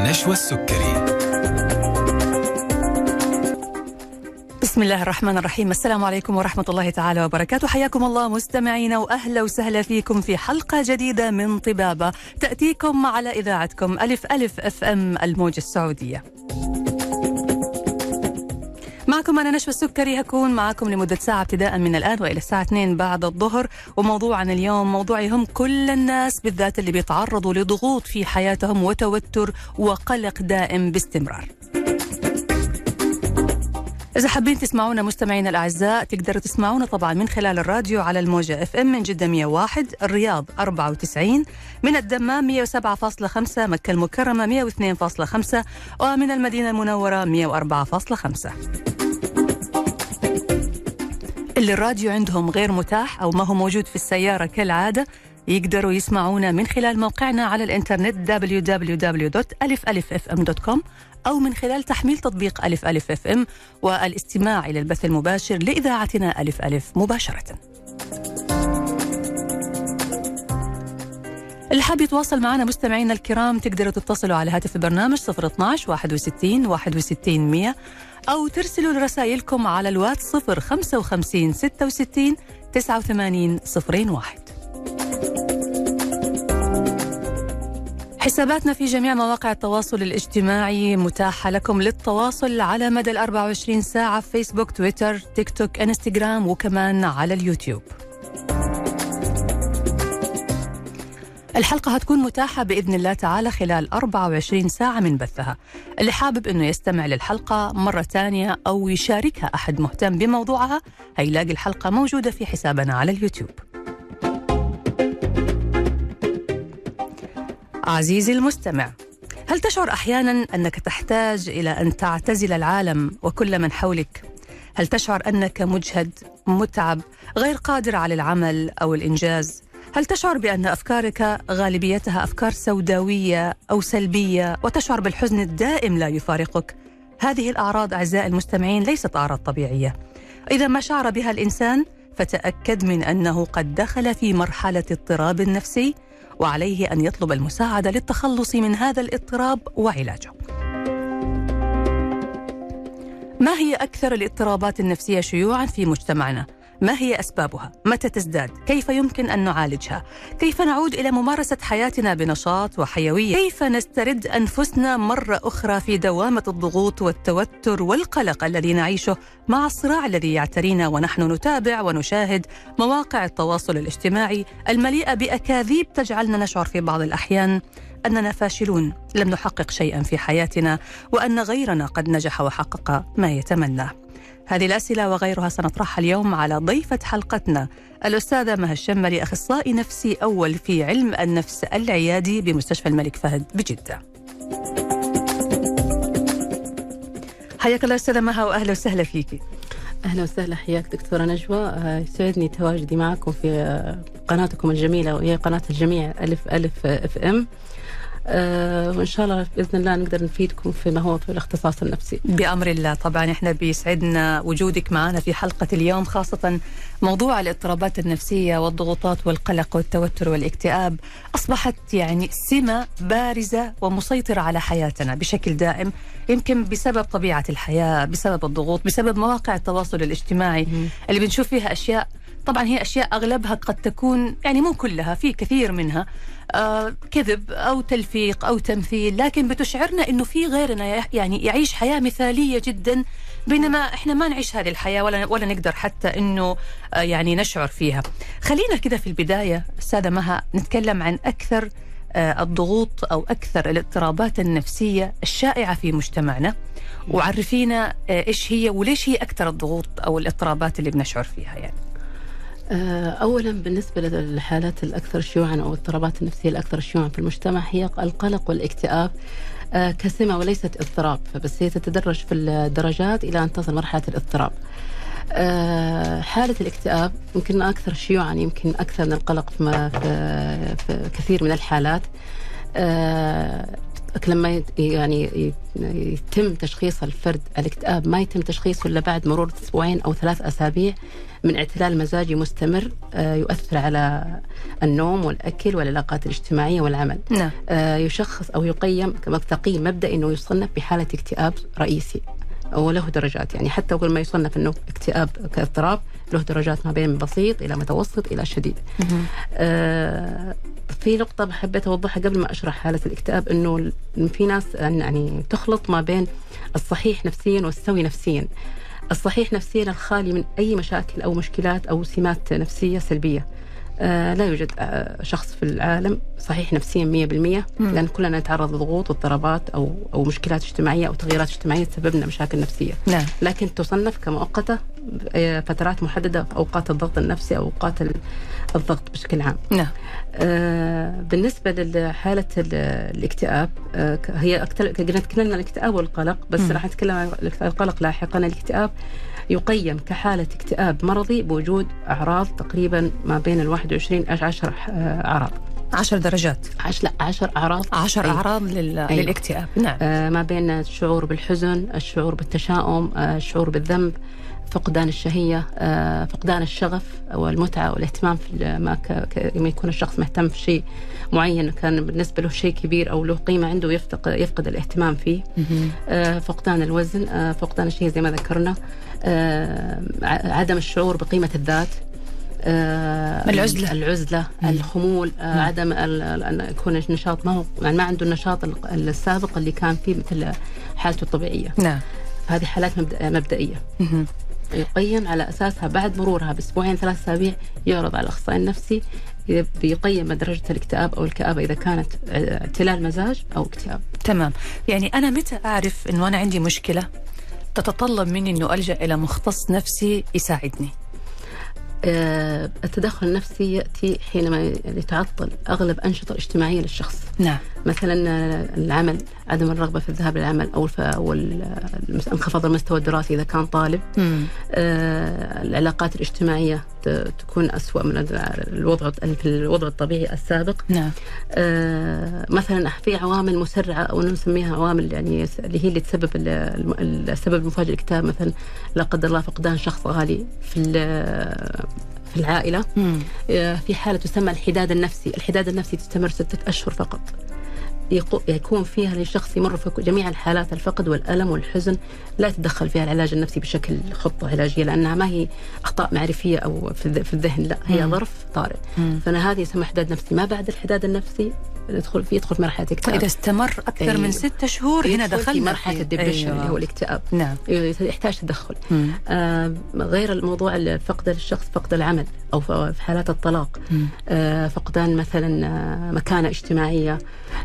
نشوى السكري. بسم الله الرحمن الرحيم. السلام عليكم ورحمة الله تعالى وبركاته. حياكم الله مستمعينا وأهلا وسهلا فيكم في حلقة جديدة من طبابة. تأتيكم على إذاعتكم ألف ألف FM الموجة السعودية. معكم أنا نشوى السكري هكون معكم لمدة ساعة ابتداء من الآن وإلى الساعة 2 بعد الظهر. وموضوعنا اليوم موضوع يهم كل الناس بالذات اللي بيتعرضوا لضغوط في حياتهم وتوتر وقلق دائم باستمرار. إذا حابين تسمعونا مستمعينا الأعزاء تقدروا تسمعونا طبعا من خلال الراديو على الموجة إف إم من جدة 101 الرياض 94 من الدمام 107.5 مكة المكرمة 102.5 ومن المدينة المنورة 104.5 اللي الراديو عندهم غير متاح أو ما هو موجود في السيارة كالعادة يقدروا يسمعونا من خلال موقعنا على الإنترنت www.alifalifm.com أو من خلال تحميل تطبيق ألف ألف أف إم والإستماع إلى البث المباشر لإذاعتنا ألف ألف مباشرة. اللي حاب يتواصل معنا مستمعينا الكرام تقدروا تتصلوا على هاتف البرنامج 012 61 61 100 أو ترسلوا رسائلكم على الواتس 055 66 89 01 حساباتنا في جميع مواقع التواصل الاجتماعي متاحة لكم للتواصل على مدى ال 24 ساعة في فيسبوك تويتر تيك توك إنستغرام وكمان على اليوتيوب. الحلقة هتكون متاحة بإذن الله تعالى خلال 24 ساعة من بثها. اللي حابب أنه يستمع للحلقة مرة ثانية أو يشاركها أحد مهتم بموضوعها هيلاقي الحلقة موجودة في حسابنا على اليوتيوب. عزيزي المستمع هل تشعر أحيانا أنك تحتاج إلى أن تعتزل العالم وكل من حولك؟ هل تشعر أنك مجهد متعب غير قادر على العمل أو الإنجاز؟ هل تشعر بأن أفكارك غالبيتها أفكار سوداوية أو سلبية وتشعر بالحزن الدائم لا يفارقك هذه الأعراض أعزائي المستمعين ليست أعراض طبيعية إذا ما شعر بها الإنسان فتأكد من أنه قد دخل في مرحلة اضطراب نفسي وعليه أن يطلب المساعدة للتخلص من هذا الاضطراب وعلاجه. ما هي أكثر الاضطرابات النفسية شيوعا في مجتمعنا؟ ما هي أسبابها؟ متى تزداد؟ كيف يمكن أن نعالجها؟ كيف نعود إلى ممارسة حياتنا بنشاط وحيوية؟ كيف نسترد أنفسنا مرة أخرى في دوامة الضغوط والتوتر والقلق الذي نعيشه مع الصراع الذي يعترينا ونحن نتابع ونشاهد مواقع التواصل الاجتماعي المليئة بأكاذيب تجعلنا نشعر في بعض الأحيان أننا فاشلون لم نحقق شيئا في حياتنا وأن غيرنا قد نجح وحقق ما يتمناه هذه الأسئلة وغيرها سنطرحها اليوم على ضيفة حلقتنا الأستاذة مها الشمري أخصائي نفسي أول في علم النفس العيادي بمستشفى الملك فهد بجدة. حياك الله أستاذة مها وأهلا وسهلا فيكي أهلا وسهلا حياك دكتورة نجوى. يسعدني تواجدي معكم في قناتكم الجميلة وهي قناة الجميع ألف ألف أف إم. آه وإن شاء الله بإذن الله نقدر نفيدكم فيما هو في الاختصاص النفسي. بأمر الله طبعا إحنا بيسعدنا وجودك معنا في حلقة اليوم خاصة موضوع الاضطرابات النفسية والضغوطات والقلق والتوتر والاكتئاب أصبحت يعني سمة بارزة ومسيطرة على حياتنا بشكل دائم يمكن بسبب طبيعة الحياة، بسبب الضغوط، بسبب مواقع التواصل الاجتماعي م. اللي بنشوف فيها أشياء طبعا هي أشياء أغلبها قد تكون يعني مو كلها في كثير منها آه كذب أو تلفيق أو تمثيل لكن بتشعرنا إنه في غيرنا يعني يعيش حياة مثالية جدا بينما إحنا ما نعيش هذه الحياة ولا ولا نقدر حتى إنه آه يعني نشعر فيها. خلينا كذا في البداية أستاذة مها نتكلم عن أكثر آه الضغوط أو أكثر الاضطرابات النفسية الشائعة في مجتمعنا وعرفينا آه إيش هي وليش هي أكثر الضغوط أو الاضطرابات اللي بنشعر فيها يعني. اولا بالنسبة للحالات الأكثر شيوعا أو الاضطرابات النفسية الأكثر شيوعا في المجتمع هي القلق والاكتئاب كسمة وليست اضطراب فبس هي تتدرج في الدرجات إلى أن تصل مرحلة الاضطراب. حالة الاكتئاب يمكن أكثر شيوعا يمكن أكثر من القلق في, في كثير من الحالات لما يعني يتم تشخيص الفرد الاكتئاب ما يتم تشخيصه إلا بعد مرور أسبوعين أو ثلاث أسابيع من اعتلال مزاجي مستمر آه، يؤثر على النوم والأكل والعلاقات الاجتماعية والعمل. نعم. يشخص أو يقيم تقييم مبدئي إنه يصنف بحالة اكتئاب رئيسي. وله درجات يعني حتى قبل ما يصنف إنه اكتئاب كاضطراب له درجات ما بين بسيط إلى متوسط إلى شديد. آه في نقطة حبيت أوضحها قبل ما أشرح حالة الاكتئاب إنه في ناس يعني تخلط ما بين الصحيح نفسيا والسوي نفسيا. الصحيح نفسيا الخالي من أي مشاكل أو مشكلات أو سمات نفسية سلبية. آه لا يوجد آه شخص في العالم صحيح نفسيا 100% لأن كلنا نتعرض لضغوط واضطرابات أو أو مشكلات اجتماعية أو تغييرات اجتماعية تسبب لنا مشاكل نفسية. نعم. لكن تصنف كمؤقتة آه، فترات محددة في أوقات الضغط النفسي أو أوقات الضغط بشكل عام. نعم. بالنسبة لحالة الاكتئاب هي عن الاكتئاب والقلق بس راح نتكلم عن القلق لاحقا. الاكتئاب يقيم كحالة اكتئاب مرضي بوجود أعراض تقريبا ما بين ال 21 10 أعراض. عشر درجات. عش لا عشر أعراض. عشر أي. أعراض لل... أيوة. للاكتئاب. نعم. آه ما بين الشعور بالحزن الشعور بالتشاؤم آه الشعور بالذنب فقدان الشهية آه فقدان الشغف والمتعة والاهتمام في ما ك... لما يكون الشخص مهتم في شيء معين كان بالنسبة له شيء كبير أو له قيمة عنده يفقد, يفقد الاهتمام فيه. آه فقدان الوزن آه فقدان الشيء زي ما ذكرنا. آه عدم الشعور بقيمة الذات آه العزلة العزلة مم. الخمول آه مم. عدم أن يكون النشاط ما هو يعني ما عنده النشاط السابق اللي كان فيه مثل حالته الطبيعية نعم هذه حالات مبدئية مم. يقيم على أساسها بعد مرورها بأسبوعين ثلاث أسابيع يعرض على الأخصائي النفسي بيقيم درجه الاكتئاب أو الكآبة إذا كانت اعتلال مزاج أو اكتئاب. تمام، يعني أنا متى أعرف انه أنا عندي مشكلة تتطلب مني إنه ألجأ إلى مختص نفسي يساعدني؟ آه، التدخل النفسي يأتي حينما يتعطل أغلب الانشطه الاجتماعيه للشخص. نعم. مثلا العمل، عدم الرغبة في الذهاب للعمل أو أو انخفاض المستوى الدراسي إذا كان طالب. آه العلاقات الاجتماعية تكون أسوأ من الوضع في الوضع الطبيعي السابق. نعم. آه مثلا في عوامل مسرعة أو نسميها عوامل يعني اللي هي اللي تسبب السبب المفاجئ الكتاب مثلا لا قدر الله فقدان شخص غالي في في العائلة. مم. آه، في حالة تسمى الحداد النفسي. الحداد النفسي تستمر ستة أشهر فقط. يكون فيها للشخص يمر في جميع الحالات الفقد والألم والحزن لا يتدخل فيها العلاج النفسي بشكل خطة علاجية لأنها ما هي أخطاء معرفية أو في الذهن لا هي ظرف طارئ. فأنا هذه يسمى حداد نفسي. ما بعد الحداد النفسي؟ يدخل في يدخل في مرحلة اكتئاب. فاذا استمر أكثر أيوه. من ستة شهور هنا دخلنا في مرحلة الدبريشن أيوه. اللي هو الاكتئاب. نعم. يحتاج تدخل. آه غير الموضوع فقد الشخص فقد العمل. أو في حالات الطلاق. آه فقدان مثلا آه مكانة اجتماعية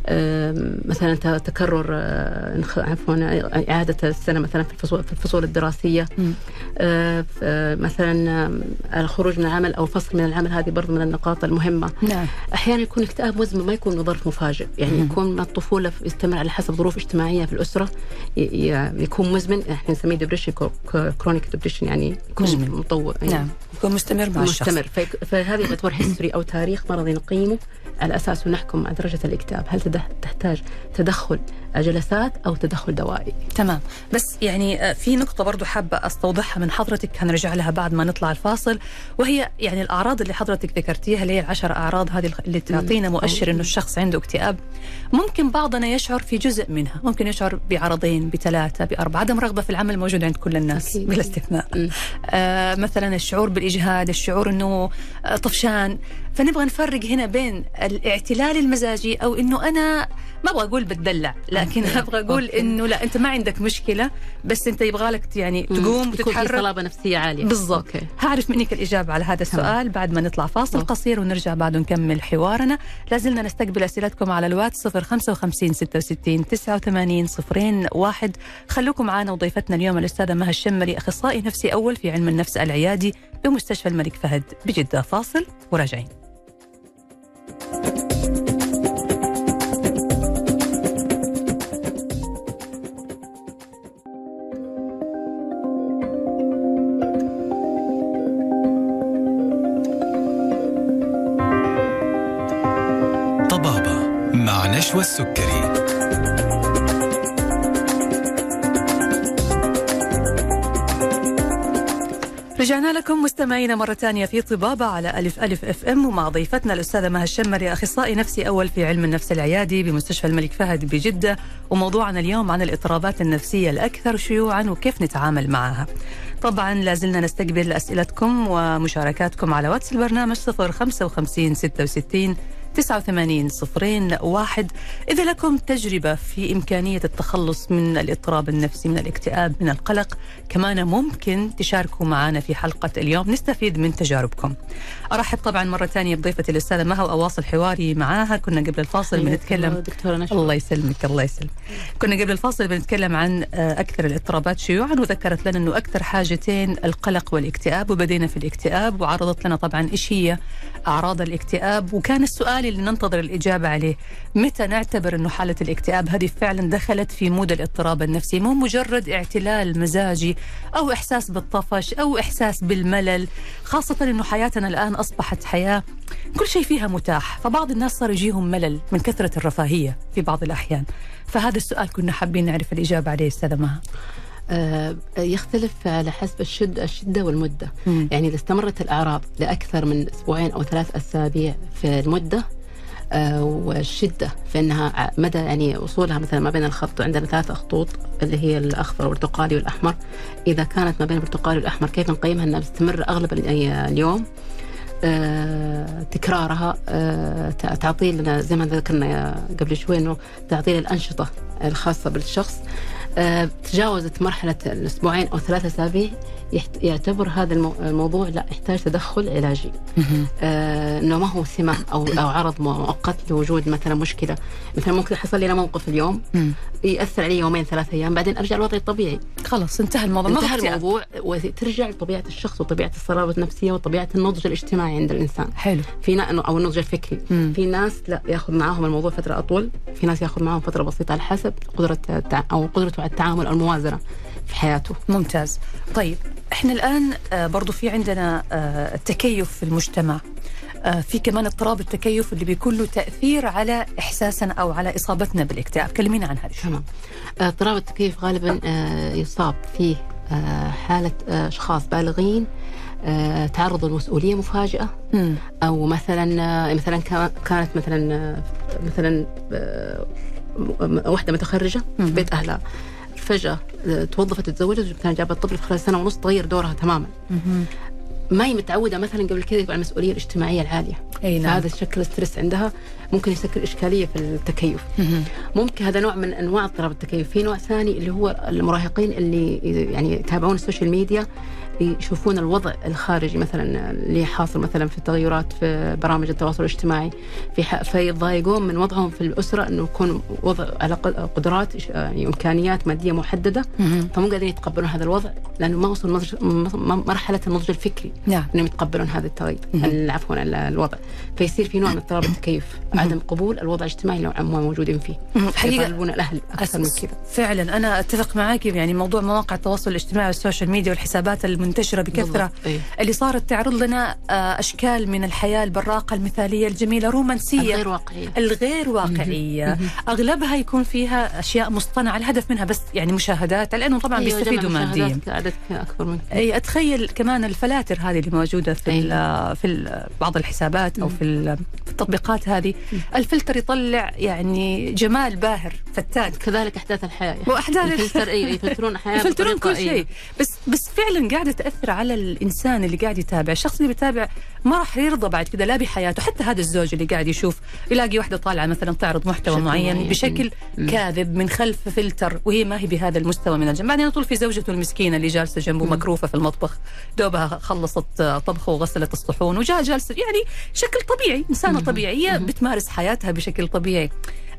آه مثلا تكرر آه عفوا إعادة السنة مثلا في الفصول في الفصول الدراسية. آه مثلا الخروج من العمل أو فصل من العمل هذه برضه من النقاط المهمة. نعم. أحيانا يكون اكتئاب مزمن ما يكون ظرف مفاجئ. يعني مم. يكون من الطفوله يستمر على حسب ظروف اجتماعية في الأسرة. يكون مزمن. إحنا نسميه depression chronic depression يعني يكون مطول يعني نعم. يكون مستمر مع مستمر الشخص. فهذه تعتبر history أو تاريخ مرضي نقيمه على اساسه نحكم مع درجة الإكتئاب. هل تحتاج تدخل جلسات أو تدخل دوائي؟ تمام. بس يعني آه، في نقطة برضو حابة أستوضحها من حضرتك هنرجع لها بعد ما نطلع الفاصل وهي يعني الأعراض اللي حضرتك ذكرتيها اللي هي العشر أعراض هذه اللي تعطينا مؤشر إنه الشخص عنده اكتئاب. ممكن بعضنا يشعر في جزء منها. ممكن يشعر بعرضين بثلاثة بأربعة. عدم رغبة في العمل موجود عند كل الناس بلا استثناء. آه مثلا الشعور بالإجهاد الشعور إنه آه، طفشان. فنبغى نفرق هنا بين الاعتلال المزاجي أو إنه أنا ما أبغى أقول بتدلع لكن أبغى أقول إنه لا أنت ما عندك مشكلة بس أنت يبغى لك يعني تقوم وتتحرك. صلابة نفسية عالية. بالضبط. هعرف منك الإجابة على هذا السؤال بعد ما نطلع فاصل قصير ونرجع بعد نكمل حوارنا. لازلنا نستقبل أسئلتكم على الواتس 055 66 89 صفرين واحد. خلوكم معنا وضيفتنا اليوم الأستاذة مها الشمري أخصائي نفسي أول في علم النفس العيادي بمستشفى الملك فهد بجدة. فاصل وراجعين. مستمعينا مرة ثانية في طبابة على ألف ألف FM ومع ضيفتنا الأستاذة مها الشمري أخصائي نفسي أول في علم النفس العيادي بمستشفى الملك فهد بجدة وموضوعنا اليوم عن الاضطرابات النفسية الأكثر شيوعا وكيف نتعامل معها. طبعا لازلنا نستقبل أسئلتكم ومشاركاتكم على واتس البرنامج 055 66 89 صفرين واحد. إذا لكم تجربة في إمكانية التخلص من الاضطراب النفسي من الاكتئاب من القلق كمان ممكن تشاركوا معنا في حلقة اليوم. نستفيد من تجاربكم. أرحب طبعا مرة ثانية بضيفتي الأستاذة مها وأواصل حواري معاها. كنا قبل الفاصل بنتكلم الله يسلمك الله يسلمك. كنا قبل الفاصل بنتكلم عن آه، أكثر الاضطرابات شيوعا وذكرت لنا أنه أكثر حاجتين القلق والاكتئاب وبدينا في الاكتئاب وعرضت لنا طبعا إيش هي أعراض الاكتئاب. وكان السؤال اللي ننتظر الإجابة عليه. متى نعتبر أنه حالة الاكتئاب هذه فعلا دخلت في مود الاضطراب النفسي؟ مو مجرد اعتلال مزاجي أو إحساس بالطفش أو إحساس بالملل خاصة أنه حياتنا الآن أصبحت حياة كل شيء فيها متاح فبعض الناس صار يجيهم ملل من كثرة الرفاهية في بعض الأحيان. فهذا السؤال كنا حابين نعرف الإجابة عليه أستاذة مها. يختلف على حسب الشدة الشدة والمدة. مم. يعني إذا استمرت الأعراض لأكثر من أسبوعين أو ثلاث أسابيع في المدة آه، أنها ع- مدى يعني وصولها مثلا ما بين الخط عندنا ثلاث خطوط اللي هي الأخضر والبرتقالي والأحمر. إذا كانت ما بين البرتقالي والأحمر كيف نقيمها؟ أنها تستمر أغلب ال- اليوم. آه، تكرارها آه، تع- تعطي لنا زي ما ذكرنا قبل شوي إنه تعطي الأنشطة الخاصة بالشخص. آه، تجاوزت مرحلة الأسبوعين أو ثلاثة أسابيع. يعتبر هذا المو- الموضوع لا يحتاج تدخل علاجي آه، إنه ما هو سمه أو أو عرض مؤقت لوجود مثلا مشكلة مثلا ممكن حصل لي أنا موقف اليوم. يأثر علي يومين ثلاثة أيام بعدين أرجع لوضعي الطبيعي خلاص انتهى الموضوع انتهى. الموضوع وترجع لطبيعة الشخص وطبيعة الصلابة النفسية وطبيعة النضج الاجتماعي عند الإنسان حلو في. أو النضج الفكري مم. في ناس لا يأخذ معاهم الموضوع فترة أطول في ناس يأخذ معاهم فترة بسيطة على حسب قدرة. أو قدرته على التعامل أو الموازنة في حياته. ممتاز. طيب إحنا الآن آه، برضو في عندنا آه، التكيف في المجتمع. آه، في كمان اضطراب التكيف اللي بيكون له تأثير على إحساسنا أو على إصابتنا بالاكتئاب. كلمينا عن هذا الشيء تمام. آه، اضطراب التكيف غالبا آه، يصاب فيه آه، حالة آه، أشخاص بالغين آه، تعرضوا لمسؤوليه مفاجئة. مم. أو مثلا آه، مثلا كا- كانت مثلا آه، مثلا آه، م- واحدة متخرجة في. بيت أهلها. فجأة آه، توظفت وتزوجت كانت جابت طفل في خلال سنة ونص تغير دورها تماما. ما هي متعودة مثلا قبل كذا يبقى المسؤولية الاجتماعية العالية. أي نعم. فهذا شكل stress عندها ممكن يشكل إشكالية في التكيف. ممكن هذا نوع من أنواع اضطراب التكيف. في نوع ثاني اللي هو المراهقين اللي يعني يتابعون ال social media يشوفون الوضع الخارجي مثلا اللي حاصل مثلا في التغيرات في برامج التواصل الاجتماعي في فيتضايقون من وضعهم في الأسرة إنه يكون وضع على قدرات يعني إمكانيات مادية محددة. فمو قادرين يتقبلون هذا الوضع لأنه ما وصل مرحلة النضج الفكري. نعم. إنهم يتقبلون هذا التغير مهم. عفوا ال- الوضع. فيصير في نوع من اضطراب التكيف عدم قبول الوضع الاجتماعي اللي هم موجودين فيه. حقيقة يطالبون الأهل أكثر من كذا. فعلا. أنا أتفق معك يعني موضوع مواقع التواصل الاجتماعي وال social media والحسابات المنتشره بكثرة. إيه. اللي صارت تعرض لنا آه، أشكال من الحياة البراقة المثالية الجميلة رومانسية. غير واقعية. الغير واقعية. أغلبها يكون فيها أشياء مصطنعة الهدف منها بس يعني مشاهدات. لأنه طبعا أيوة، بيستفيدوا ماديا. أكبر من. إي أتخيل كمان الفلاتر هذه اللي موجودة في ال في ال بعض الحسابات أو في ال- في التطبيقات هذه. الفلتر يطلع يعني جمال باهر فتات كذلك أحداث الحياة. وأحداث الفلتر إي يفلترون حياة يفلترون كل. شيء. بس بس فعلا قاعدة تاثر على الإنسان اللي قاعد يتابع. الشخص اللي بيتابع ما راح يرضى بعد كذا لا بحياته. حتى هذا الزوج اللي قاعد يشوف يلاقي واحدة طالعة مثلا تعرض محتوى معين. بشكل. كاذب من خلف فلتر وهي ما هي بهذا المستوى من الجمال بعدين طول في زوجته المسكينة اللي جالسة جنبه مكروفة في المطبخ. دوبها خلصت طبخه وغسلت الصحون وجاء جالسة يعني شكل طبيعي إنسانة طبيعية بتمارس حياتها بشكل طبيعي.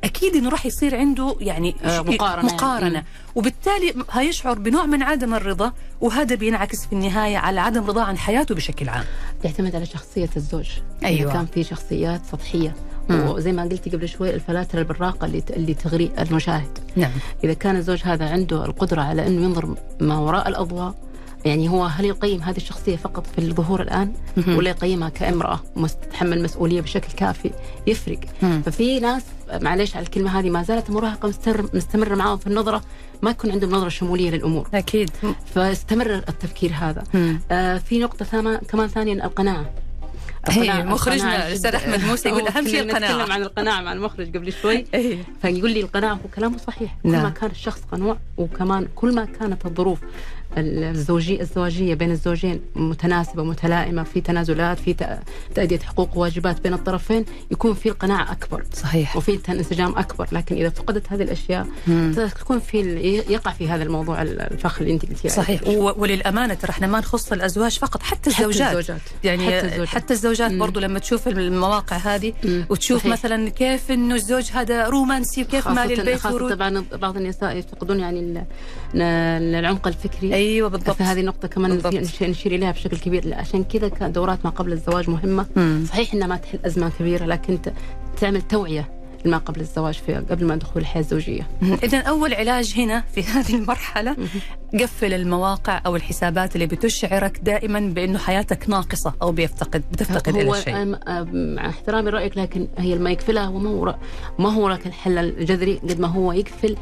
أكيد إنه راح يصير عنده يعني آه، مقارنة. مقارنة مم. وبالتالي هيشعر بنوع من عدم الرضا وهذا بينعكس في النهاية على عدم رضاه عن حياته بشكل عام يعتمد على شخصية الزوج أيوة. إذا كان في شخصيات سطحية مم. وزي ما قلتي قبل شوي الفلاتر البراقة اللي اللي تغري المشاهد نعم إذا كان الزوج هذا عنده القدرة على إنه ينظر ما وراء الأضواء يعني هو هل يقيم هذه الشخصية فقط في الظهور الآن مهم. ولا يقيمها كامرأة تتحمل مسؤولية بشكل كافي يفرق. ففي ناس معلش على الكلمة هذه ما زالت المراهقه مستمر مستمرة معاهم في النظرة ما يكون عندهم نظرة شمولية للأمور أكيد فاستمر التفكير هذا. آه في نقطة ثانية كمان القناعة هي القناعة- مخرجنا القناعة الأستاذ جداً. أحمد موسى يقول أهم شيء كنا القناعة. نتكلم عن القناعة مع المخرج قبل شوي إيه فيقول لي القناعة هو كلامه صحيح كل. ما كان الشخص قنوع وكمان كل ما كانت الظروف الزوجية الزواجية بين الزوجين متناسبة متلائمة في تنازلات في تأ- تأدية حقوق وواجبات بين الطرفين يكون في القناعة أكبر صحيح وفي انسجام أكبر لكن إذا فقدت هذه الأشياء مم. تكون في يقع في هذا الموضوع الفخ اللي أنت قلتيه صحيح و- وللأمانة ترى إحنا ما نخص الأزواج فقط حتى حتى الزوجات الزوجات. يعني حتى الزوجات. الزوجات, حتى الزوجات مم. برضو لما تشوف المواقع هذه مم. وتشوف صحيح. مثلا كيف إنه الزوج هذا رومانسي وكيف مال البيت خاصة طبعا بعض النساء يفتقدون يعني العمق الفكري. أيوه بالضبط. فهذه نقطة كمان بالضبط. نش- نشير إليها بشكل كبير. عشان كذا دورات ما قبل الزواج مهمة. مم. صحيح إنها ما تحل أزمة كبيرة لكن تعمل توعية لما قبل الزواج في قبل ما دخول الحياة الزوجية. اذا أول علاج هنا في هذه المرحلة قفل المواقع أو الحسابات اللي بتشعرك دائما بأنه حياتك ناقصة أو بيفتقد بتفتقد إلى شيء. مع احترامي رأيك لكن هي ما يقفلها هو ما هو ما هو لك الحل الجذري؟ قد ما هو يقفل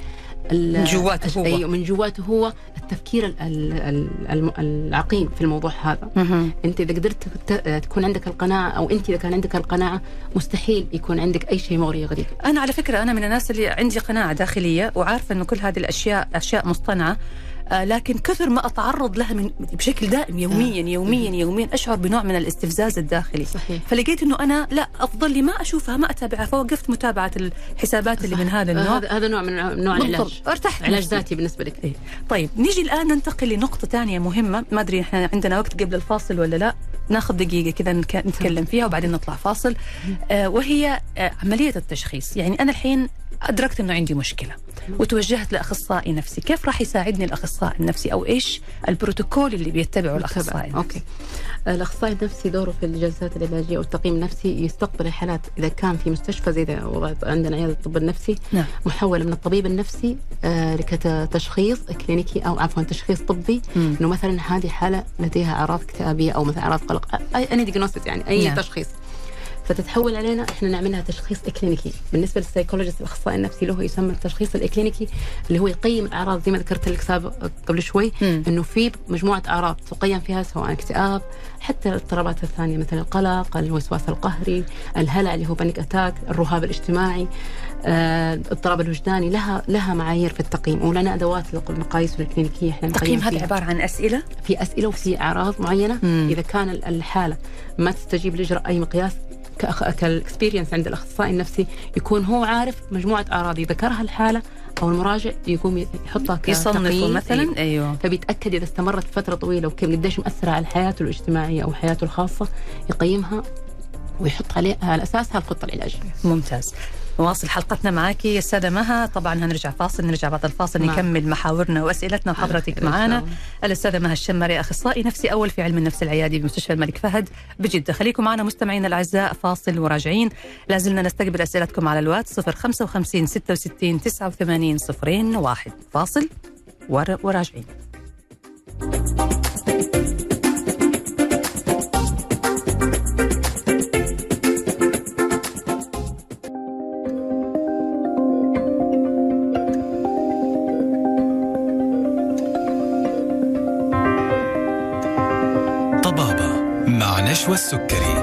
من جواته هو. أيوه من جواته هو التفكير ال- ال- ال- الم- العقيم في الموضوع هذا مهم. أنت إذا قدرت تكون عندك القناعة أو أنت إذا كان عندك القناعة مستحيل يكون عندك أي شيء مغري يغريك أنا على فكرة أنا من الناس اللي عندي قناعة داخلية وعارفة إنه كل هذه الأشياء أشياء مصطنعة لكن كثر ما أتعرض لها من بشكل دائم يوميا يوميا يوميا أشعر بنوع من الاستفزاز الداخلي. صحيح. فلقيت إنه أنا لا أفضل لي ما أشوفها ما أتابعها فوقفت متابعة الحسابات اللي من هذا النوع. هذا هذا نوع من نوع العلاج. ارتحت. علاج. ذاتي بالنسبة لك. إيه. طيب نيجي الآن ننتقل لنقطة ثانية مهمة. ما أدري إحنا عندنا وقت قبل الفاصل ولا لا. ناخذ دقيقة كذا نتكلم فيها وبعدين نطلع فاصل. آه وهي آه عملية التشخيص. يعني أنا الحين أدركت إنه عندي مشكلة وتوجهت لأخصائي نفسي. كيف راح يساعدني الأخصائي النفسي أو إيش البروتوكول اللي بيتبعه الأخصائي النفسي؟ okay. الأخصائي النفسي دوره في الجلسات العلاجية والتقييم النفسي يستقبل الحالات إذا كان في مستشفى زي وضعت عندنا عيادة الطب النفسي. نعم. محوله من الطبيب النفسي آه كتشخيص clinical ي أو عفوا تشخيص طبي. إنه مثلا هذه حالة لديها أعراض اكتئابية أو مثلا أعراض قلق اي اني ديجنوستس يعني أي نعم. تشخيص. فتتحول علينا إحنا نعملها تشخيص إكلينيكي بالنسبة لل psychologist الأخصائي النفسي له يسمى التشخيص الإكلينيكي اللي هو يقيم الأعراض زي ما ذكرت لك سابق قبل شوي. إنه في مجموعة أعراض تقيم فيها سواء اكتئاب حتى الاضطرابات الثانية مثل القلق الوسواس القهري الهلع اللي هو panic attack الرهاب الاجتماعي آه، الاضطراب الوجداني لها لها معايير في التقييم ولنا أدوات المقاييس الكلينيكيه إحنا التقييم هذا. عبارة عن أسئلة في أسئلة وفي أعراض معينة مم. إذا كان ال- الحالة ما تستجيب لإجراء أي مقياس كالاكسبيرينس عند الأخصائي النفسي يكون هو عارف مجموعة اعراض ذكرها الحالة أو المراجع يقوم يحطها كتقييم. مثلا. أيوه فبيتأكد إذا استمرت فترة طويلة وكيف قديش مأثره على حياته الاجتماعية أو حياته الخاصة يقيمها ويحط عليها على أساسها الخطة العلاجية. ممتاز نواصل حلقتنا معك يا السادة مها. طبعا هنرجع فاصل نرجع بعد الفاصل نعم. نكمل محاورنا وأسئلتنا وحضرتك معنا الله. الأستاذة مها الشمري أخصائي نفسي أول في علم النفس العيادي بمستشفى الملك فهد بجدة. خليكم معنا مستمعينا الأعزاء فاصل وراجعين. لازلنا نستقبل أسئلتكم على الواتس 055 66 89 صفرين واحد. فاصل ور- وراجعين. مع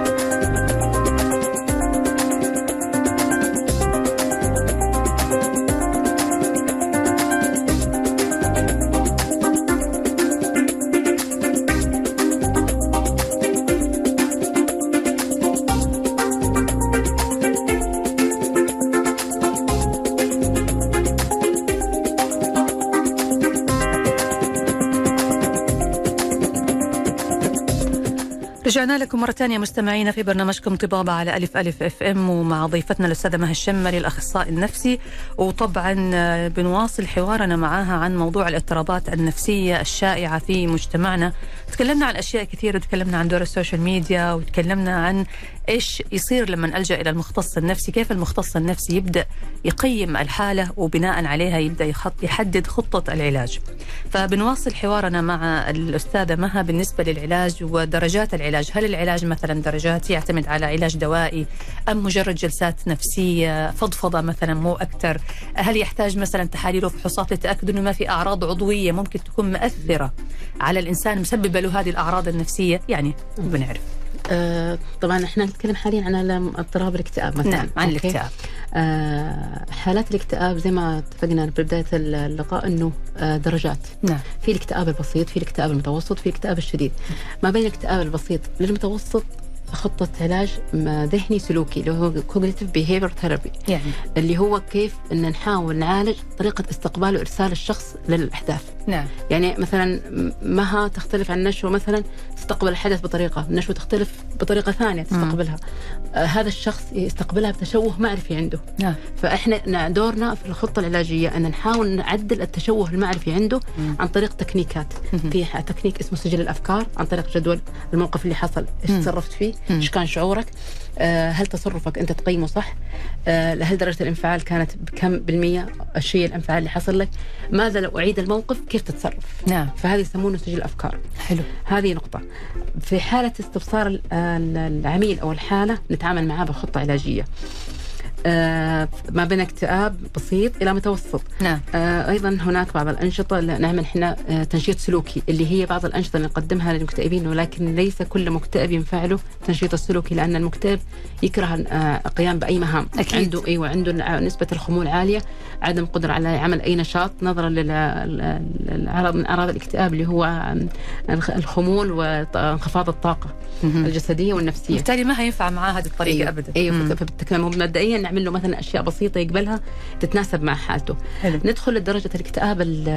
رجعنا لكم مرة ثانية مستمعينا في برنامجكم طبابة على ألف ألف FM ومع ضيفتنا الأستاذة مها الشمري الأخصائي النفسي. وطبعا بنواصل حوارنا معها عن موضوع الاضطرابات النفسية الشائعة في مجتمعنا. تكلمنا عن أشياء كثيرة تكلمنا عن دور ال social media وتكلمنا عن إيش يصير لما ألجأ إلى المختص النفسي كيف المختص النفسي يبدأ يقيم الحالة وبناء عليها يبدأ يخط يحدد خطة العلاج. فبنواصل حوارنا مع الأستاذة مها بالنسبة للعلاج ودرجات العلاج. هل العلاج مثلا درجات يعتمد على علاج دوائي أم مجرد جلسات نفسية فضفضة مثلا مو أكثر؟ هل يحتاج مثلا تحاليل وفحوصات للتأكد أنه ما في أعراض عضوية ممكن تكون مؤثرة على الإنسان مسببة له هذه الأعراض النفسية؟ يعني بنعرف. آه طبعا إحنا نتكلم حاليا عن اضطراب الاكتئاب مثلا نعم عن؟ الاكتئاب. آه حالات الاكتئاب زي ما اتفقنا في بداية اللقاء إنه آه درجات. نعم. في الاكتئاب البسيط في الاكتئاب المتوسط في الاكتئاب الشديد. ما بين الاكتئاب البسيط للمتوسط خطة علاج ذهني سلوكي اللي هو cognitive behavior therapy. يعني؟ اللي هو كيف إن نحاول نعالج طريقة استقبال وإرسال الشخص للأحداث. نعم. يعني مثلا مها تختلف عن نشوة مثلا تستقبل الحدث بطريقة نشوة تختلف بطريقة ثانية تستقبلها. آه هذا الشخص يستقبلها بتشوه معرفي عنده. نعم. فإحنا ن- دورنا في الخطة العلاجية أن نحاول نعدل التشوه المعرفي عنده عن طريق تكنيكات. في ح- تكنيك اسمه سجل الأفكار عن طريق جدول الموقف اللي حصل. إيش تصرفت فيه؟ إيش كان شعورك؟ آه هل تصرفك أنت تقيمه صح؟ آه هل درجة الإنفعال كانت بكم بالمية؟ الشيء الإنفعال اللي حصل لك؟ ماذا لو أعيد الموقف؟ كيف تتصرف. نعم. فهذه يسمونه سجل الأفكار. حلو. هذه نقطة. في ال- ال- العميل أو الحالة نتعامل معاه بخطة علاجية. آه، ما بين اكتئاب بسيط إلى متوسط. نعم. آه، أيضا هناك بعض الأنشطة اللي نعمل إحنا آه، تنشيط سلوكي اللي هي بعض الأنشطة اللي نقدمها للمكتئبين ولكن ليس كل مكتئب ينفع له التنشيط السلوكي لأن المكتئب يكره آه، القيام بأي مهام. أكيد. عنده أيوه عنده نسبة الخمول عالية عدم قدرة على عمل أي نشاط نظرا للعرض من أعراض الاكتئاب اللي هو الخمول وانخفاض الطاقة. الجسدية والنفسية. بالتالي ما هينفع معاه هذه الطريقة أيوه أبدا. أيوه مبدئيا نعمل له مثلا أشياء بسيطة يقبلها تتناسب مع حالته. حلو. ندخل لدرجة الاكتئاب ال-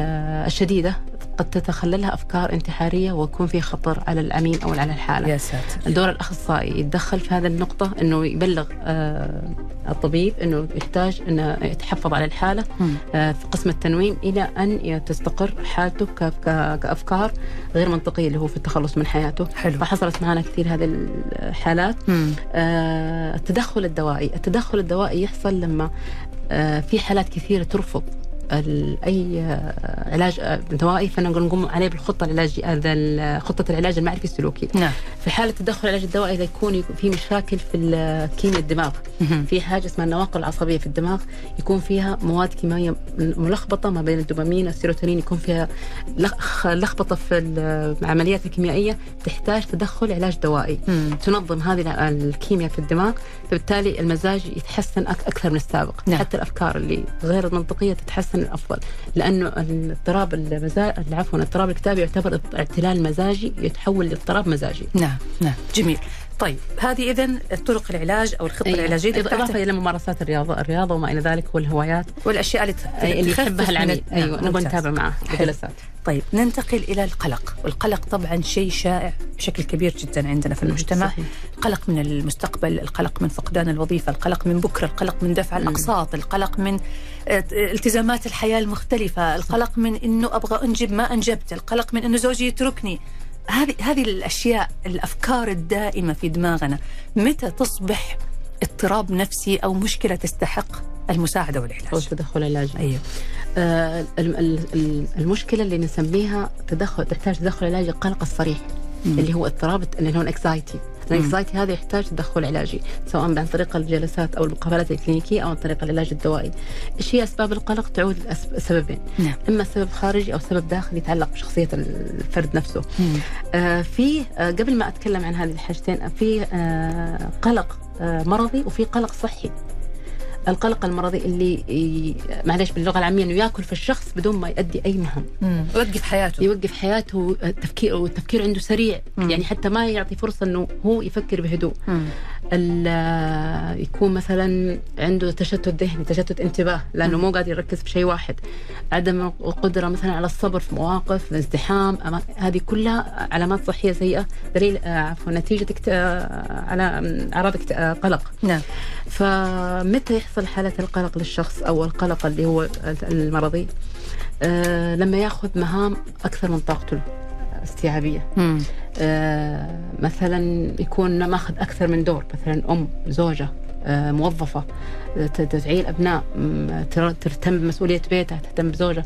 الشديدة قد تتخللها أفكار انتحارية ويكون في خطر على العميل أو على الحالة. يا ساتر. دور الأخصائي يتدخل في هذه النقطة أنه يبلغ آه الطبيب أنه يحتاج أنه يتحفظ على الحالة مم. آه في قسم التنويم إلى أن تستقر حالته ك- ك- كأفكار غير منطقية اللي هو في التخلص من حياته. حلو. فحصلت معنا كثير هذه الحالات. آه، التدخل الدوائي التدخل الدوائي يحصل لما آه، في حالات كثيرة ترفض أي آه، علاج آه، دوائي فنقول نقوم عليه بالخطة العلاجيه هذا خطة العلاج المعرفي السلوكي نعم في حالة تدخل العلاج الدوائي إذا يكون في مشاكل في كيمياء الدماغ. في حاجة اسمها النواقل العصبية في الدماغ يكون فيها مواد كيميائية ملخبطة ما بين الدوبامين والسيروتونين يكون فيها لخ- لخبطة في العمليات الكيميائيه تحتاج تدخل علاج دوائي مم. تنظم هذه الكيمياء في الدماغ فبالتالي المزاج يتحسن أكثر من السابق نعم. حتى الأفكار اللي غير المنطقية تتحسن الأفضل. لأنه الاضطراب المزاج عفوا الاضطراب الاكتئابي يعتبر اعتلال مزاجي يتحول لاضطراب مزاجي. نعم نعم. جميل. طيب هذه اذا طرق العلاج أو الخطة أيوة. العلاجية إضافة إلى ممارسات الرياضة الرياضة وما إلى ذلك والهوايات. والأشياء اللي أي اللي يحبها العميل ال- أيوه نعم، نبغى. نتابع معه حلو. طيب ننتقل إلى القلق. والقلق طبعا شيء شائع بشكل كبير جدا عندنا في المجتمع. صحيح. القلق من المستقبل القلق من فقدان الوظيفة القلق من بكرة القلق من دفع الأقساط القلق من آه، التزامات الحياة المختلفة القلق من إنه أبغى أنجب ما أنجبت القلق من إنه زوجي يتركني. هذه هذه الأشياء الأفكار الدائمة في دماغنا. متى تصبح اضطراب نفسي أو مشكلة تستحق المساعدة أو والعلاج التدخل العلاجي أيوه آه، ال- ال- ال- المشكلة اللي نسميها تدخل تحتاج تدخل علاجي القلق الصريح مم. اللي هو اضطراب اللي هو ال anxiety ال anxiety هذا يحتاج تدخل علاجي سواء عن طريق الجلسات أو المقابلات الكلينيكية أو عن طريق العلاج الدوائي. إيش هي أسباب القلق؟ تعود لسببين، نعم إما سبب خارجي أو سبب داخلي يتعلق بشخصية الفرد نفسه. مم. آه في آه قبل ما أتكلم عن هذه الحاجتين في آه قلق مرضي وفي قلق صحي. القلق المرضي اللي معلش باللغة العامية إنه ياكل في الشخص بدون ما يؤدي أي مهام مم. وقف حياته يوقف حياته التفكير والتفكير عنده سريع مم. يعني حتى ما يعطي فرصة إنه هو يفكر بهدوء يكون مثلا عنده تشتت ذهني تشتت انتباه لأنه مو قادر يركز في شيء واحد عدم القدرة مثلا على الصبر في مواقف الازدحام هذه كلها علامات صحية سيئة دليل آه، عفوا نتيجة. آه، على أعراض. آه، قلق نعم فمتى يحصل حالة القلق للشخص أو القلق اللي هو المرضي آه لما ياخذ مهام أكثر من طاقته استيعابية. آه مثلا يكون ماخذ أكثر من دور مثلا أم زوجة آه موظفة آه، ت- تعيل أبناء تهتم بمسؤولية بيتها تهتم بزوجها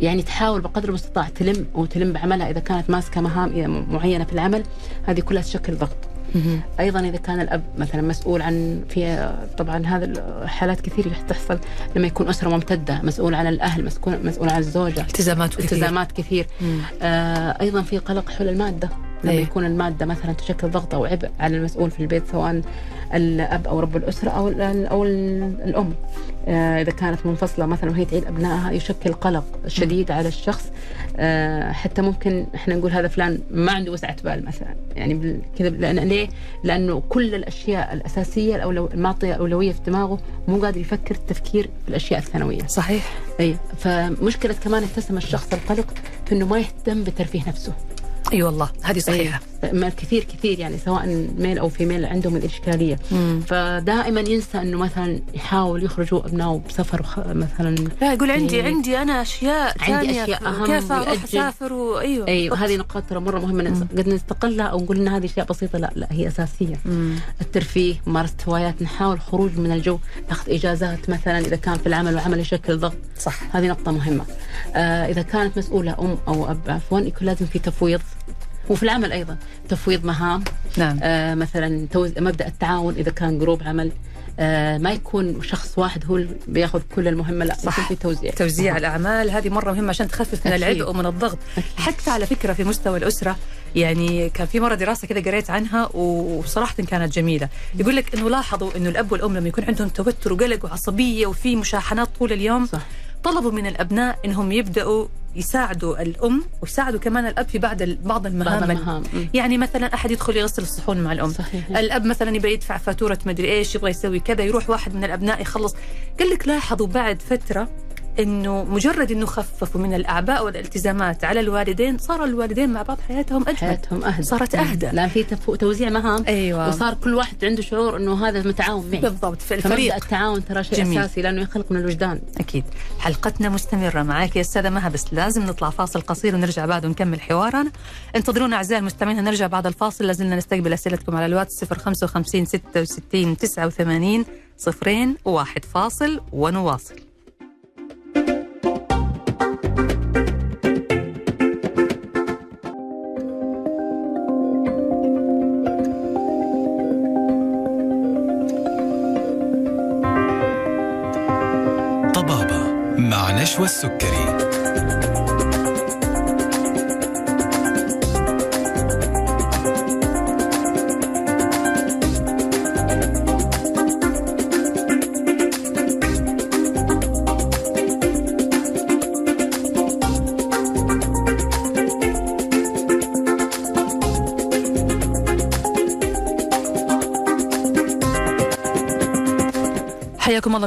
يعني تحاول بقدر المستطاع تلم وتلم بعملها إذا كانت ماسكة مهام معينة في العمل هذه كلها تشكل ضغط. أيضا إذا كان الأب مثلا مسؤول عن في طبعا هذا الحالات كثير تحصل لما يكون أسرة ممتدة مسؤول عن الأهل مسؤول مسؤول عن الزوجة. التزامات كثير. التزامات كثير. آه أيضا في قلق حول المادة. لما أي. يكون المادة مثلا تشكل ضغط أو عبء على المسؤول في البيت سواء الأب أو رب الأسرة أو ال أو ال الأم. آه إذا كانت منفصلة مثلا وهي تعيد أبنائها يشكل قلق شديد على الشخص. آه حتى ممكن إحنا نقول هذا فلان ما عنده وسعه بال مثلا. يعني كذا لأن ليه؟ لأنه كل الأشياء الأساسية الاولو المعطية أولوية في دماغه مو قادر يفكر التفكير في الأشياء الثانوية. صحيح. اي فمشكلة كمان اتسم الشخص القلق في إنه ما يهتم بترفيه نفسه. أي والله هذه صحيحة أي. ما كثير كثير يعني سواء ميل أو فيميل عندهم الإشكالية مم. فدائما ينسى إنه مثلا يحاول يخرجوا ابنائه بسفر وخ... مثلا لا يقول عندي يعني عندي أنا أشياء عندي ثانية أشياء أهم كيف أروح. أسافر وايوه أيوه هذه نقاط ترى مرة مهمة نس- قد نستقلها أو نقول إن هذه أشياء بسيطة لا لا هي أساسية مم. الترفيه ممارسة هوايات نحاول خروج من الجو ناخذ إجازات مثلا إذا كان في العمل والعمل يشكل ضغط صح هذه نقطة مهمة آه إذا كانت مسؤولة أم أو أب عفوا يكون لازم في تفويض وفي العمل أيضا. تفويض مهام نعم. آه مثلا توز... مبدأ التعاون إذا كان group عمل. آه ما يكون شخص واحد هو اللي بياخذ كل المهمة لا صح. في توزيع. توزيع الأعمال. هذه مرة مهمة عشان تخفف من أكيد. العبء ومن الضغط. حتى على فكرة في مستوى الأسرة يعني كان في مرة دراسة كذا قريت عنها وصراحة كانت جميلة. يقول لك إنه لاحظوا إنه الأب والأم لما يكون عندهم توتر وقلق وعصبية وفي مشاحنات طول اليوم صح. طلبوا من الأبناء إنهم يبدأوا يساعدوا الأم ويساعدوا كمان الأب في بعض بعض المهام بعض المهام. يعني مثلا أحد يدخل يغسل الصحون مع الأم. صحيح. الأب مثلا يبغى يدفع فاتورة مدري إيش يبغى يسوي كذا يروح واحد من الأبناء يخلص. قال لك لاحظوا بعد فترة إنه مجرد إنه خففوا من الأعباء والالتزامات على الوالدين صار الوالدين مع بعض حياتهم أجمل. حياتهم أهدى. صارت أهدى. لأن في. توزيع مهام. أيوه. وصار كل واحد عنده شعور أنه هذا متعاون معي. بالضبط. في الفريق. التعاون ترى شيء جميل. أساسي لأنه يخلق من الوجدان. أكيد. حلقتنا مستمرة معاك يا أستاذة مها بس لازم نطلع فاصل قصير ونرجع بعد ونكمل حوارنا. انتظرونا أعزائي المستمعين هنرجع بعد الفاصل. لازلنا نستقبل أسئلتكم على الواتس 055 66 89 صفرين واحد فاصل ونواصل. مع نشوى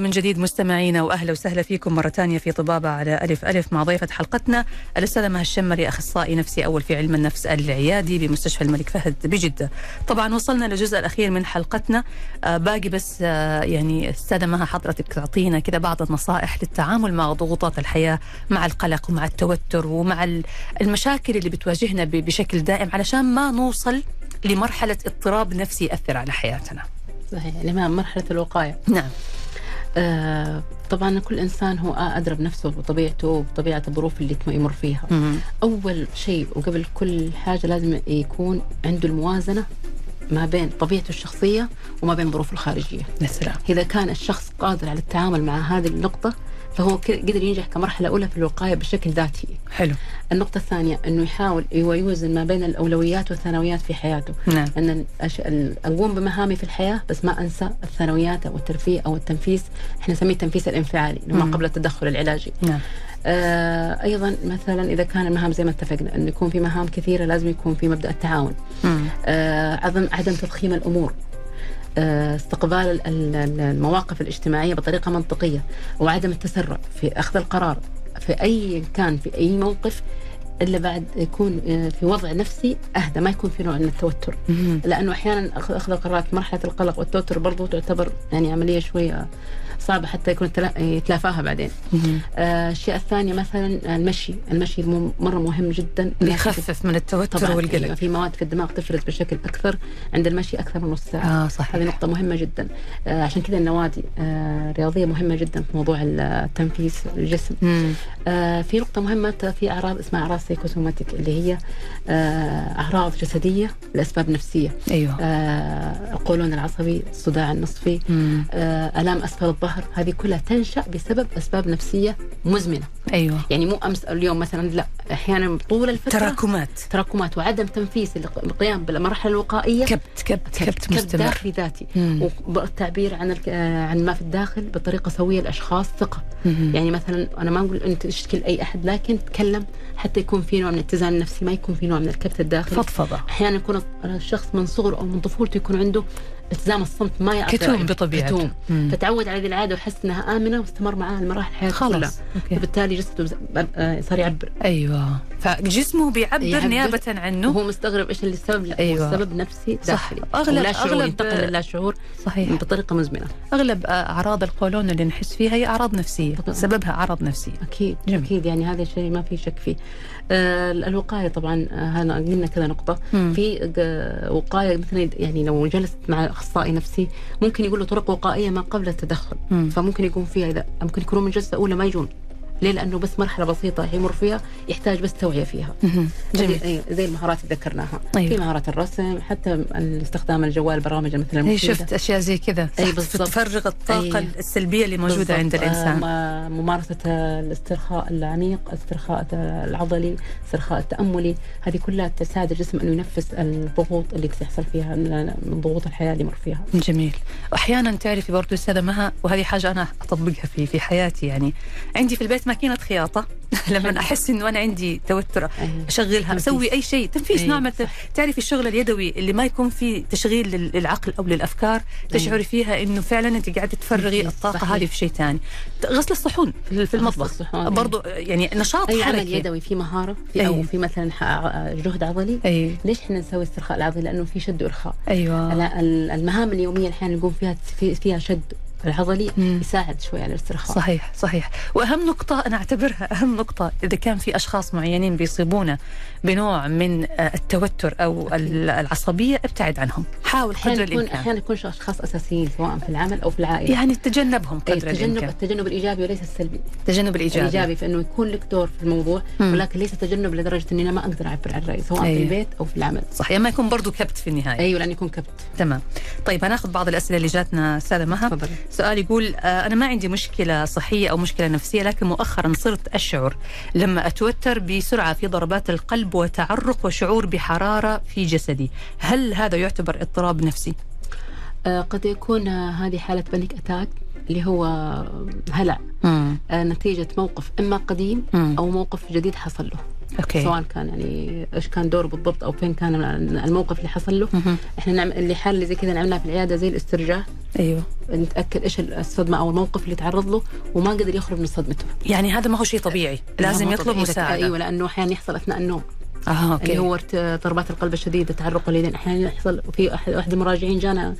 من جديد مستمعينا وأهلا وسهلا فيكم مرة ثانية في طبابة على ألف ألف مع ضيفة حلقتنا الأستاذة مها الشمري أخصائي نفسي أول في علم النفس العيادي بمستشفى الملك فهد بجدة. طبعا وصلنا للجزء الأخير من حلقتنا آه باقي بس آه يعني استاذه مها حضرتك تعطينا كذا بعض النصائح للتعامل مع ضغوطات الحياة مع القلق ومع التوتر ومع ال- المشاكل اللي بتواجهنا بشكل دائم علشان ما نوصل لمرحلة اضطراب نفسي ياثر على حياتنا. صحيح يعني ما- مرحلة الوقاية نعم آه طبعا كل إنسان هو أدرى بنفسه وطبيعته وطبيعه الظروف اللي يمر فيها مم. أول شيء وقبل كل حاجة لازم يكون عنده الموازنة ما بين طبيعته الشخصية وما بين ظروفه الخارجية يا سلام. إذا كان الشخص قادر على التعامل مع هذه النقطة فهو قدر ينجح كمرحلة أولى في الوقاية بشكل ذاتي. حلو. النقطة الثانية أنه يحاول يوزن ما بين الأولويات والثانويات في حياته. نعم. أن الأش- ال- أقوم بمهامي في الحياة بس ما أنسى الثانويات أو الترفيه أو التنفيس. إحنا نسميه التنفيس الانفعالي. ما قبل التدخل العلاجي. نعم. آه أيضا مثلا إذا كان المهام زي ما اتفقنا أنه يكون في مهام كثيرة لازم يكون في مبدأ التعاون. مم. آه عدم عدم تضخيم الأمور. استقبال ال- ال- المواقف الاجتماعية بطريقة منطقية وعدم التسرع في أخذ القرار في أي كان في أي موقف إلا بعد يكون آه، في وضع نفسي أهدى ما يكون في نوع من التوتر. لأنه أحيانا اخذ القرارات مرحلة القلق والتوتر برضو تعتبر يعني عملية شوية صعبة حتى يكون يتلافاها بعدين. آه، الشيء الثاني مثلا المشي. المشي مرة مهم جدا. بيخفف من التوتر طبعا والقلق. أيوة، في مواد في الدماغ تفرز بشكل أكثر. عند المشي أكثر من نص ساعة. هذه صحيح. نقطة مهمة جدا. آه عشان كذا النوادي آه رياضية مهمة جدا في موضوع التنفيس الجسم. مم. آه في نقطة مهمة ت- في أعراض اسمها أعراض سيكوسوماتيك اللي هي آه أعراض جسدية لأسباب نفسية. أيوه. آه القولون العصبي الصداع النصفي مم. آه ألام أسفل الظهر هذه كلها تنشأ بسبب أسباب نفسية مزمنة. أيوه. يعني مو أمس اليوم مثلا لا أحيانا طول الفترة تراكمات. تراكمات وعدم تنفيذ القيام بالمراحل الوقائية. كبت كبت كبت كبت مستمر. داخلي ذاتي. والتعبير عن عن ما في الداخل بطريقة سوية لأشخاص ثقة. مم. يعني مثلا أنا ما أقول أنت تشتكي لاي أحد لكن تكلم حتى يكون في نوع من الاتزان النفسي ما يكون في نوع من الكبت الداخلي. فضفضة. أحيانا يكون الشخص من صغره أو من طفولته يكون عنده التزام الصمت ما يعطي كتوم رأيه. بطبيعته. كتوم مم. فتعود على هذه العادة وحس إنها آمنة واستمر معها المراحل حياته خلاص فبالتالي جسده آه، صار يعبر أيوه فجسمه بيعبر, يعبر نيابة عنه وهو مستغرب إيش اللي السبب أيوة. السبب نفسي صح. داخلي ولا شعور أغلب- ينتقل للا شعور صحيح بطريقة مزمنة أغلب آه، أعراض القولون اللي نحس فيها هي أعراض نفسية طبعاً. سببها أعراض نفسية أكيد جميل. أكيد يعني هذا الشيء ما في شك فيه آه الوقاية طبعا آه قلنا كذا نقطة مم. في آه، وقاية مثلا يعني لو جلست مع أخصائي نفسي ممكن يقول له طرق وقائية ما قبل التدخل مم. فممكن يكون فيها اذا ممكن يكونوا من جلسه أولى ما يجون ليه؟ لأنه بس مرحلة بسيطة يمر فيها يحتاج بس توعية فيها. جميل زي المهارات اللي ذكرناها. أيوة. في مهارات الرسم حتى استخدام الجوال برامج مثل المفيدة. شفت أشياء زي كذا صح، بالضبط. تفرغ الطاقة أي. السلبية اللي موجودة بالضبط. عند الإنسان آه، ممارسة الاسترخاء العميق الاسترخاء العضلي الاسترخاء التأملي هذه كلها تساعد الجسم أنه ينفس الضغوط اللي تحصل فيها من ضغوط الحياة اللي يمر فيها جميل وأحيانا تعرفي برضو أستاذة مها وهذه حاجة أنا أطبقها في في حياتي يعني عندي في البيت ماكينه خياطة. لما أحس إنه أنا عندي توتر. أشغلها. أسوي أي شيء. تنفيس أيوة، نوع من تعرفي الشغل اليدوي اللي ما يكون فيه تشغيل لل- للعقل أو للأفكار تشعري فيها إنه فعلا أنت قاعدة تفرغي الطاقة. هذه في شيء ثاني. غسل الصحون في في المطبخ. أيوة. برضو يعني نشاط أي عمل حركي. يدوي في مهارة في أو أيوة. في مثلا جهد عضلي؟ ليش إحنا نسوي استرخاء العضلي؟ لأنه في شد وإرخاء. أيوه. المهام اليومية اللي أحيانا نقوم فيها في- فيها شد. العضلي مم. يساعد شوي على الاسترخاء. صحيح صحيح. وأهم نقطة أنا أعتبرها أهم نقطة إذا كان في أشخاص معينين بيصيبونا بنوع من آه، التوتر أو ال- العصبية ابتعد عنهم. حاول قدر يكون الإمكان. أحيانا يكون أشخاص أساسيين سواء في العمل أو في العائلة. يعني تجنبهم قدر التجنب الإمكان. التجنب الإيجابي وليس السلبي. التجنب الإيجابي. الإيجابي في إنه يكون لك دور في الموضوع مم. ولكن ليس تجنب لدرجة إني أنا ما أقدر أعبر عن رأيي سواء أي. في البيت أو في العمل. صح يعني ما يكون برضو كبت في النهاية. أيوه لأن يكون كبت. تمام. طيب هناخذ بعض الأسئلة اللي جاتنا. استاذه مها تفضلي سؤال يقول آه، أنا ما عندي مشكلة صحية أو مشكلة نفسية لكن مؤخرا صرت أشعر لما أتوتر بسرعة في ضربات القلب وتعرق وشعور بحرارة في جسدي هل هذا يعتبر اضطراب نفسي؟ آه قد يكون آه هذه حالة panic attack اللي هو هلع نتيجة موقف إما قديم مم. أو موقف جديد حصل له okay. سواء كان يعني إيش كان دوره بالضبط أو فين كان الموقف اللي حصل له. مهم. إحنا نعمل اللي حال اللي زي كذا نعملها في العيادة زي الاسترجاع. أيوه. نتأكد إيش الصدمة أو الموقف اللي تعرض له وما قدر يخرج من صدمته. يعني هذا ما هو شيء طبيعي. لازم هو يطلب طبيعي. مساعدة. أيوه لأنه أحيانا يحصل أثناء النوم. آه okay. اللي هو ارت- ضربات القلب الشديدة تعرق اليدين أحيانا يحصل في احد المراجعين جانا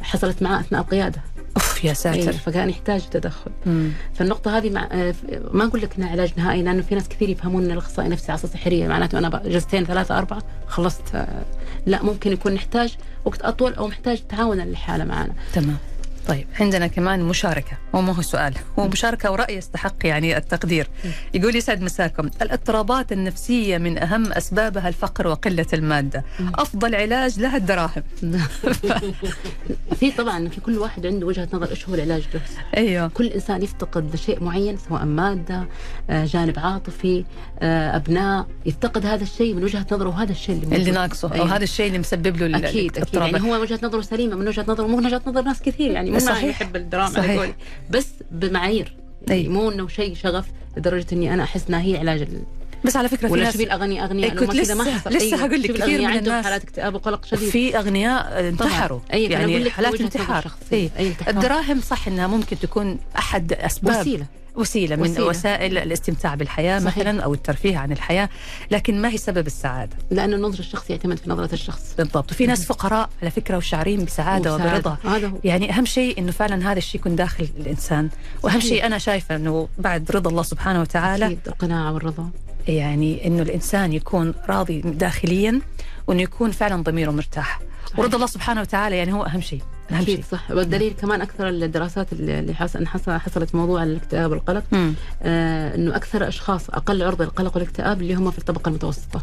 حصلت معاه أثناء القيادة. أوف يا ساتر. فكان يحتاج تدخل. مم. فالنقطة هذه مع آه، ما أقول لك إنها علاج نهائي لأنه في ناس كثير يفهمون إن الأخصائي نفسي عصا سحرية معناته أنا جلستين ثلاثة أربعة خلصت. آه، لا ممكن يكون نحتاج وقت أطول أو محتاج تعاون الحاله معنا. تمام. طيب عندنا كمان مشاركة. وما هو سؤال هو مشاركة ورأي يستحق يعني التقدير. يقول يسعد مساكم. الاضطرابات النفسية من أهم أسبابها الفقر وقلة المادة. أفضل علاج لها الدراهم. في طبعا في كل واحد عنده وجهة نظر إيش هو العلاج له أيوه. كل إنسان يفتقد شيء معين سواء مادة آه، جانب عاطفي آه، أبناء يفتقد هذا الشيء من وجهة نظره وهذا الشيء اللي, اللي. ناقصه أو أيوة. هذا الشيء اللي مسبب له أكيد الاضطرابات. يعني هو وجهة نظره سليمة من وجهة نظره مو من وجهة نظر ناس كثير يعني. مو صحيح. يحب الدراما صحيح. على قولي بس بمعايير أي. يعني مو إنه شيء شغف لدرجة إني أنا أحس إنها هي علاج بس على فكرة في ولا ناس شوفي الاغنياء اغنياء إيه، كنت لسه- لسه أيوة. هقول لك كثير من الناس حالات اكتئاب وقلق شديد في اغنياء انتحروا أي، أنا يعني حالات انتحار. إيه. أي انتحار. الدراهم صح إنها ممكن تكون أحد أسباب وسيلة وسيلة من وسيلة. وسائل الاستمتاع بالحياة صحيح. مثلا أو الترفيه عن الحياة لكن ما هي سبب السعادة لأنه النظر الشخصي يعتمد في نظرة الشخص بالضبط وفي ناس فقراء على فكرة وشعرين بسعادة وسعادة. وبرضا هذا هو يعني أهم شيء إنه فعلا هذا الشيء يكون داخل الإنسان وأهم صحيح. شيء أنا شايفة إنه بعد رضا الله سبحانه وتعالى أكيد القناعة والرضا يعني إنه الإنسان يكون راضي داخليا وإنه يكون فعلا ضميره مرتاح صحيح. ورضا الله سبحانه وتعالى يعني هو أهم شيء أهم شيء صح والدليل كمان أكثر الدراسات اللي اللي حص- حص- حصلت موضوع الاكتئاب والقلق. آه إنه أكثر أشخاص أقل عرضة للقلق والاكتئاب اللي هم في الطبقة المتوسطة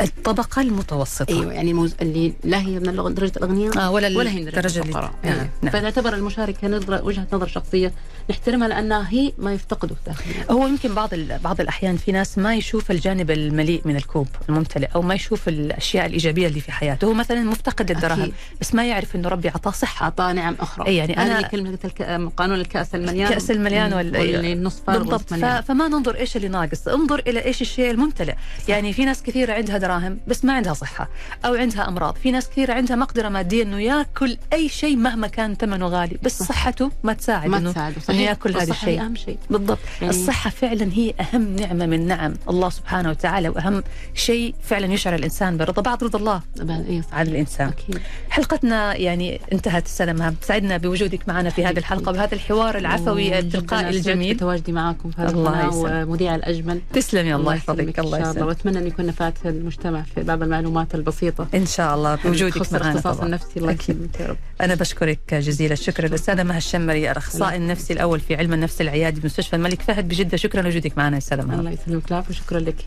الطبقة المتوسطة أيوه يعني الموز... اللي لا هي من درجة الأغنياء آه ولا ولا هي من درجة الدرجة اللي الفقراء نعم. أيوة. نعم. فتعتبر المشاركة نظرة وجهة نظر شخصية نحترمها لأنها هي ما يفتقده داخليا هو يمكن بعض بعض الأحيان في ناس ما يشوف الجانب المليء من الكوب الممتلئ أو ما يشوف الأشياء الإيجابية اللي في حياته. هو مثلا مفتقد للدراهم. بس ما يعرف إنه ربي اعطاه صحة. اعطاه نعم أخرى. أي يعني اللي كلمه الك... قانون الكأس المليان. كأس المليان وال- واللي نص فارغ بالضبط. ف... فما ننظر إيش اللي ناقص. انظر إلى إيش الشيء الممتلئ. يعني في ناس كثيره عندها دراهم بس ما عندها صحة أو عندها أمراض. في ناس كثيره عندها مقدرة مادية إنه ياكل أي شيء مهما كان ثمنه غالي بس صح. صحته ما تساعد ما إنه تساعده انه ياكل هذا الشيء. أهم شيء. بالضبط. يعني- الصحة فعلا هي أهم نعمة من نعم الله سبحانه وتعالى وأهم شيء فعلا يشعر الإنسان برضا بعد رضا الله صح عن الإنسان. أكيد. حلقتنا يعني انتهت سلمى سعدنا بوجودك معنا في هذه الحلقة بهذا الحوار العفوي التلقائي الجميل. تواجدي معكم في هذا الله. ومذيع الأجمل. تسلمي الله يحفظك الله إن يسلمك. وأتمنى أن يكون نفعت المجتمع في بعض المعلومات البسيطة. إن شاء الله بوجودك تخص معنا النفسي الله أكيد. يسلمك يا رب. أنا بشكرك جزيل الشكر الأستاذة مها الشمري الأخصائي النفسي الأول في علم النفس العيادي بمستشفى الملك فهد بجدة. شكرا لوجودك معنا يا أستاذة مها الله يسلمك العافيه شكرا لك.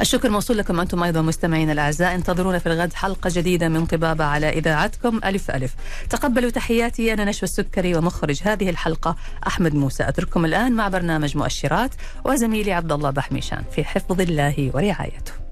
الشكر موصول لكم أنتم أيضا مستمعين الأعزاء. انتظرونا في الغد حلقة جديدة من طبابة على إذاعتكم. ألف ألف. تقبلوا تحياتي. أنا نشوى السكري ومخرج هذه الحلقة أحمد موسى. أترككم الآن مع برنامج مؤشرات وزميلي عبد الله بحميشان في حفظ الله ورعايته.